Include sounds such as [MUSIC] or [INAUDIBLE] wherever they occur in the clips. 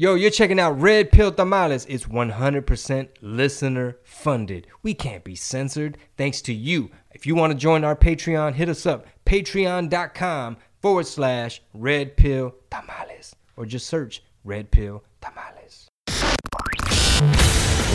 Yo, you're checking out Red Pill Tamales. It's 100% listener funded. We can't be censored thanks to you. If you want to join our Patreon, hit us up patreon.com forward slash Red Pill Tamales or just search Red Pill Tamales.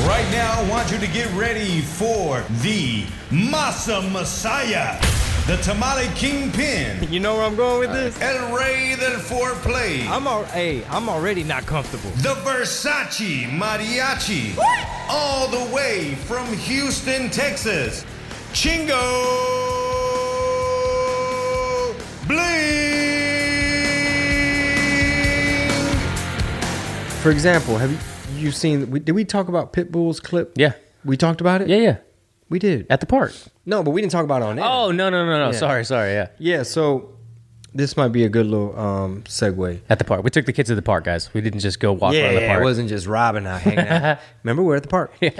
Right now, I want you to get ready for the Masa Messiah, the Tamale Kingpin, [LAUGHS] You know where I'm going with this? Uh, El Rey del Foreplay, I'm al- hey, I'm already not comfortable. the Versace Mariachi, all the way from Houston, Texas, Chingo Bling. For example, have you you seen? we- Did we talk about Pitbull's clip? Yeah. we talked about it. Yeah, yeah. We did. At the park. No, but we didn't talk about it on air. Oh no no no no! Yeah. Sorry sorry. Yeah. yeah. So this might be a good little um segue. At the park. We took the kids to the park, guys. We didn't just go walk yeah, around the yeah, park. it wasn't just Robin out hanging out. [LAUGHS] Remember, we're at the park. Yeah.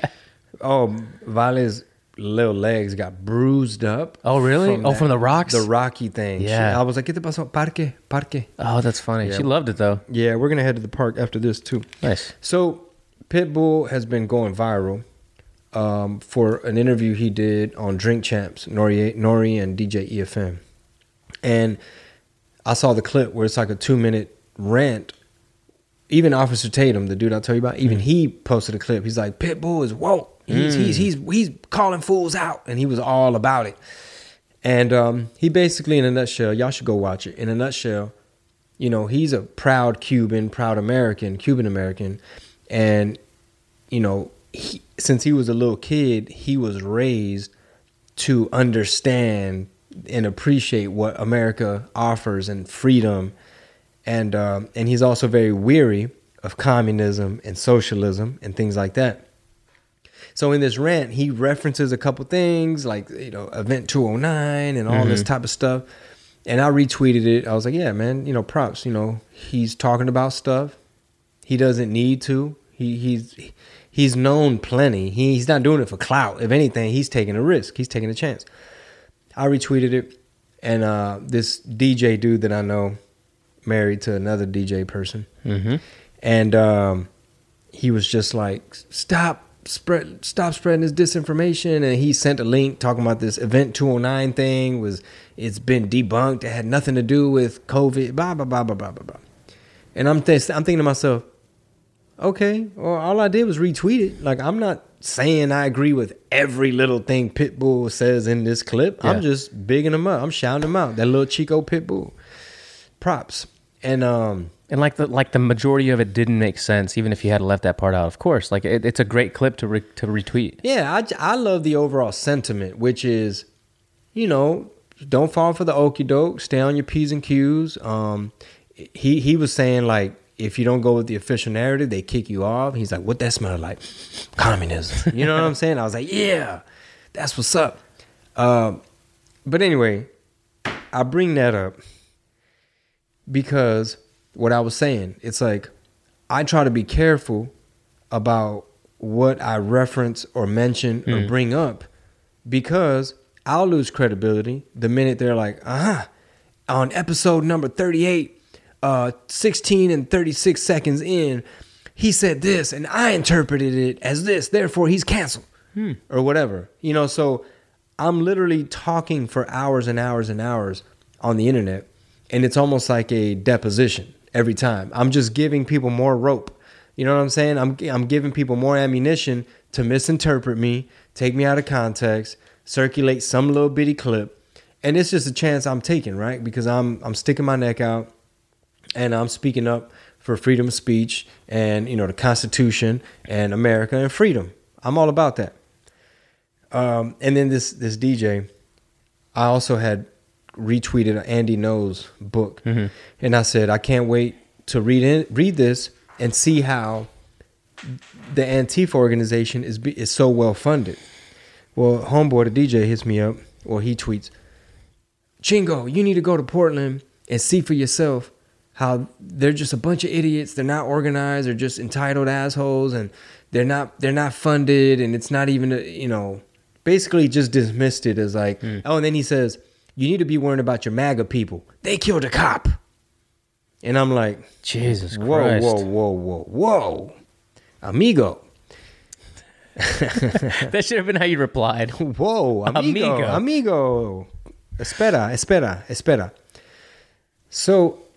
Oh, Vale's little legs got bruised up. Oh, really? Oh, from the rocks? The rocky thing. She- Yeah. I was like, get the pasó? Parque, parque. oh, that's funny. Yeah. She loved it though. Yeah, we're gonna head to the park after this too. Nice. So, Pitbull has been going viral um, for an interview he did on Drink Champs, N.O.R.E., N.O.R.E. and DJ EFN. And I saw the clip where it's like a two minute rant. Even Officer Tatum, the dude I tell you about, even he posted a clip. He's like, Pitbull is woke. He's, he's, he's, he's calling fools out. And he was all about it. And um, he basically, in a nutshell, y'all should go watch it. In a nutshell, you know, he's a proud Cuban, proud American, Cuban American. And, you know, he, since he was a little kid, he was raised to understand and appreciate what America offers and freedom. And, um, and he's also very weary of communism and socialism and things like that. So in this rant, he references a couple things like you know Event 201 and all this type of stuff. And I retweeted it. I was like, yeah, man, you know, props. You know, he's talking about stuff. He doesn't need to. He he's he's known plenty. He, he's not doing it for clout. If anything, he's taking a risk. He's taking a chance. I retweeted it, and uh, this DJ dude that I know, married to another DJ person, and um, he was just like, "Stop spread, stop spreading this disinformation." And he sent a link talking about this event 201 thing was it's been debunked. It had nothing to do with COVID. Blah blah blah blah blah blah blah. And I'm th- I'm thinking to myself, okay, well, all I did was retweet it. Like I'm not saying I agree with every little thing Pitbull says in this clip. I'm just bigging him up. I'm shouting him out. That little Chico Pitbull. Props. And um And like the like the majority of it didn't make sense, even if you had left that part out. Of course, like it, it's a great clip to re, to retweet. Yeah, I, I love the overall sentiment, which is, you know, don't fall for the okey doke. Stay on your p's and q's. Um, he he was saying like if you don't go with the official narrative, they kick you off. He's like, what that smell like? Communism. [LAUGHS] You know what I'm saying? I was like, yeah, that's what's up. Um, but anyway, I bring that up because what I was saying, it's like I try to be careful about what I reference or mention or bring up because I'll lose credibility the minute they're like, uh huh, on episode number 38, uh, 16 and 36 seconds in, he said this and I interpreted it as this, therefore he's canceled or whatever. You know, so I'm literally talking for hours and hours and hours on the internet and it's almost like a deposition every time. I'm just giving people more rope. You know what I'm saying? I'm I'm giving people more ammunition to misinterpret me, take me out of context, circulate some little bitty clip. And it's just a chance I'm taking, right? Because I'm I'm sticking my neck out and I'm speaking up for freedom of speech and you know the Constitution and America and freedom. I'm all about that. Um, and then this this DJ, I also had retweeted Andy Ngo's book, and I said I can't wait to read in, read this and see how the Antifa organization is be, is so well funded. Well, homeboy, the DJ hits me up, or he tweets, Chingo, you need to go to Portland and see for yourself how they're just a bunch of idiots. They're not organized. They're just entitled assholes, and they're not they're not funded, and it's not even you know basically just dismissed it as like hmm. oh. And then he says you need to be worrying about your MAGA people. They killed a cop, and I'm like Jesus whoa Christ. whoa whoa whoa whoa, amigo. [LAUGHS] that should have been how you replied. Whoa, amigo, Amigo. amigo. Espera, espera, espera. So,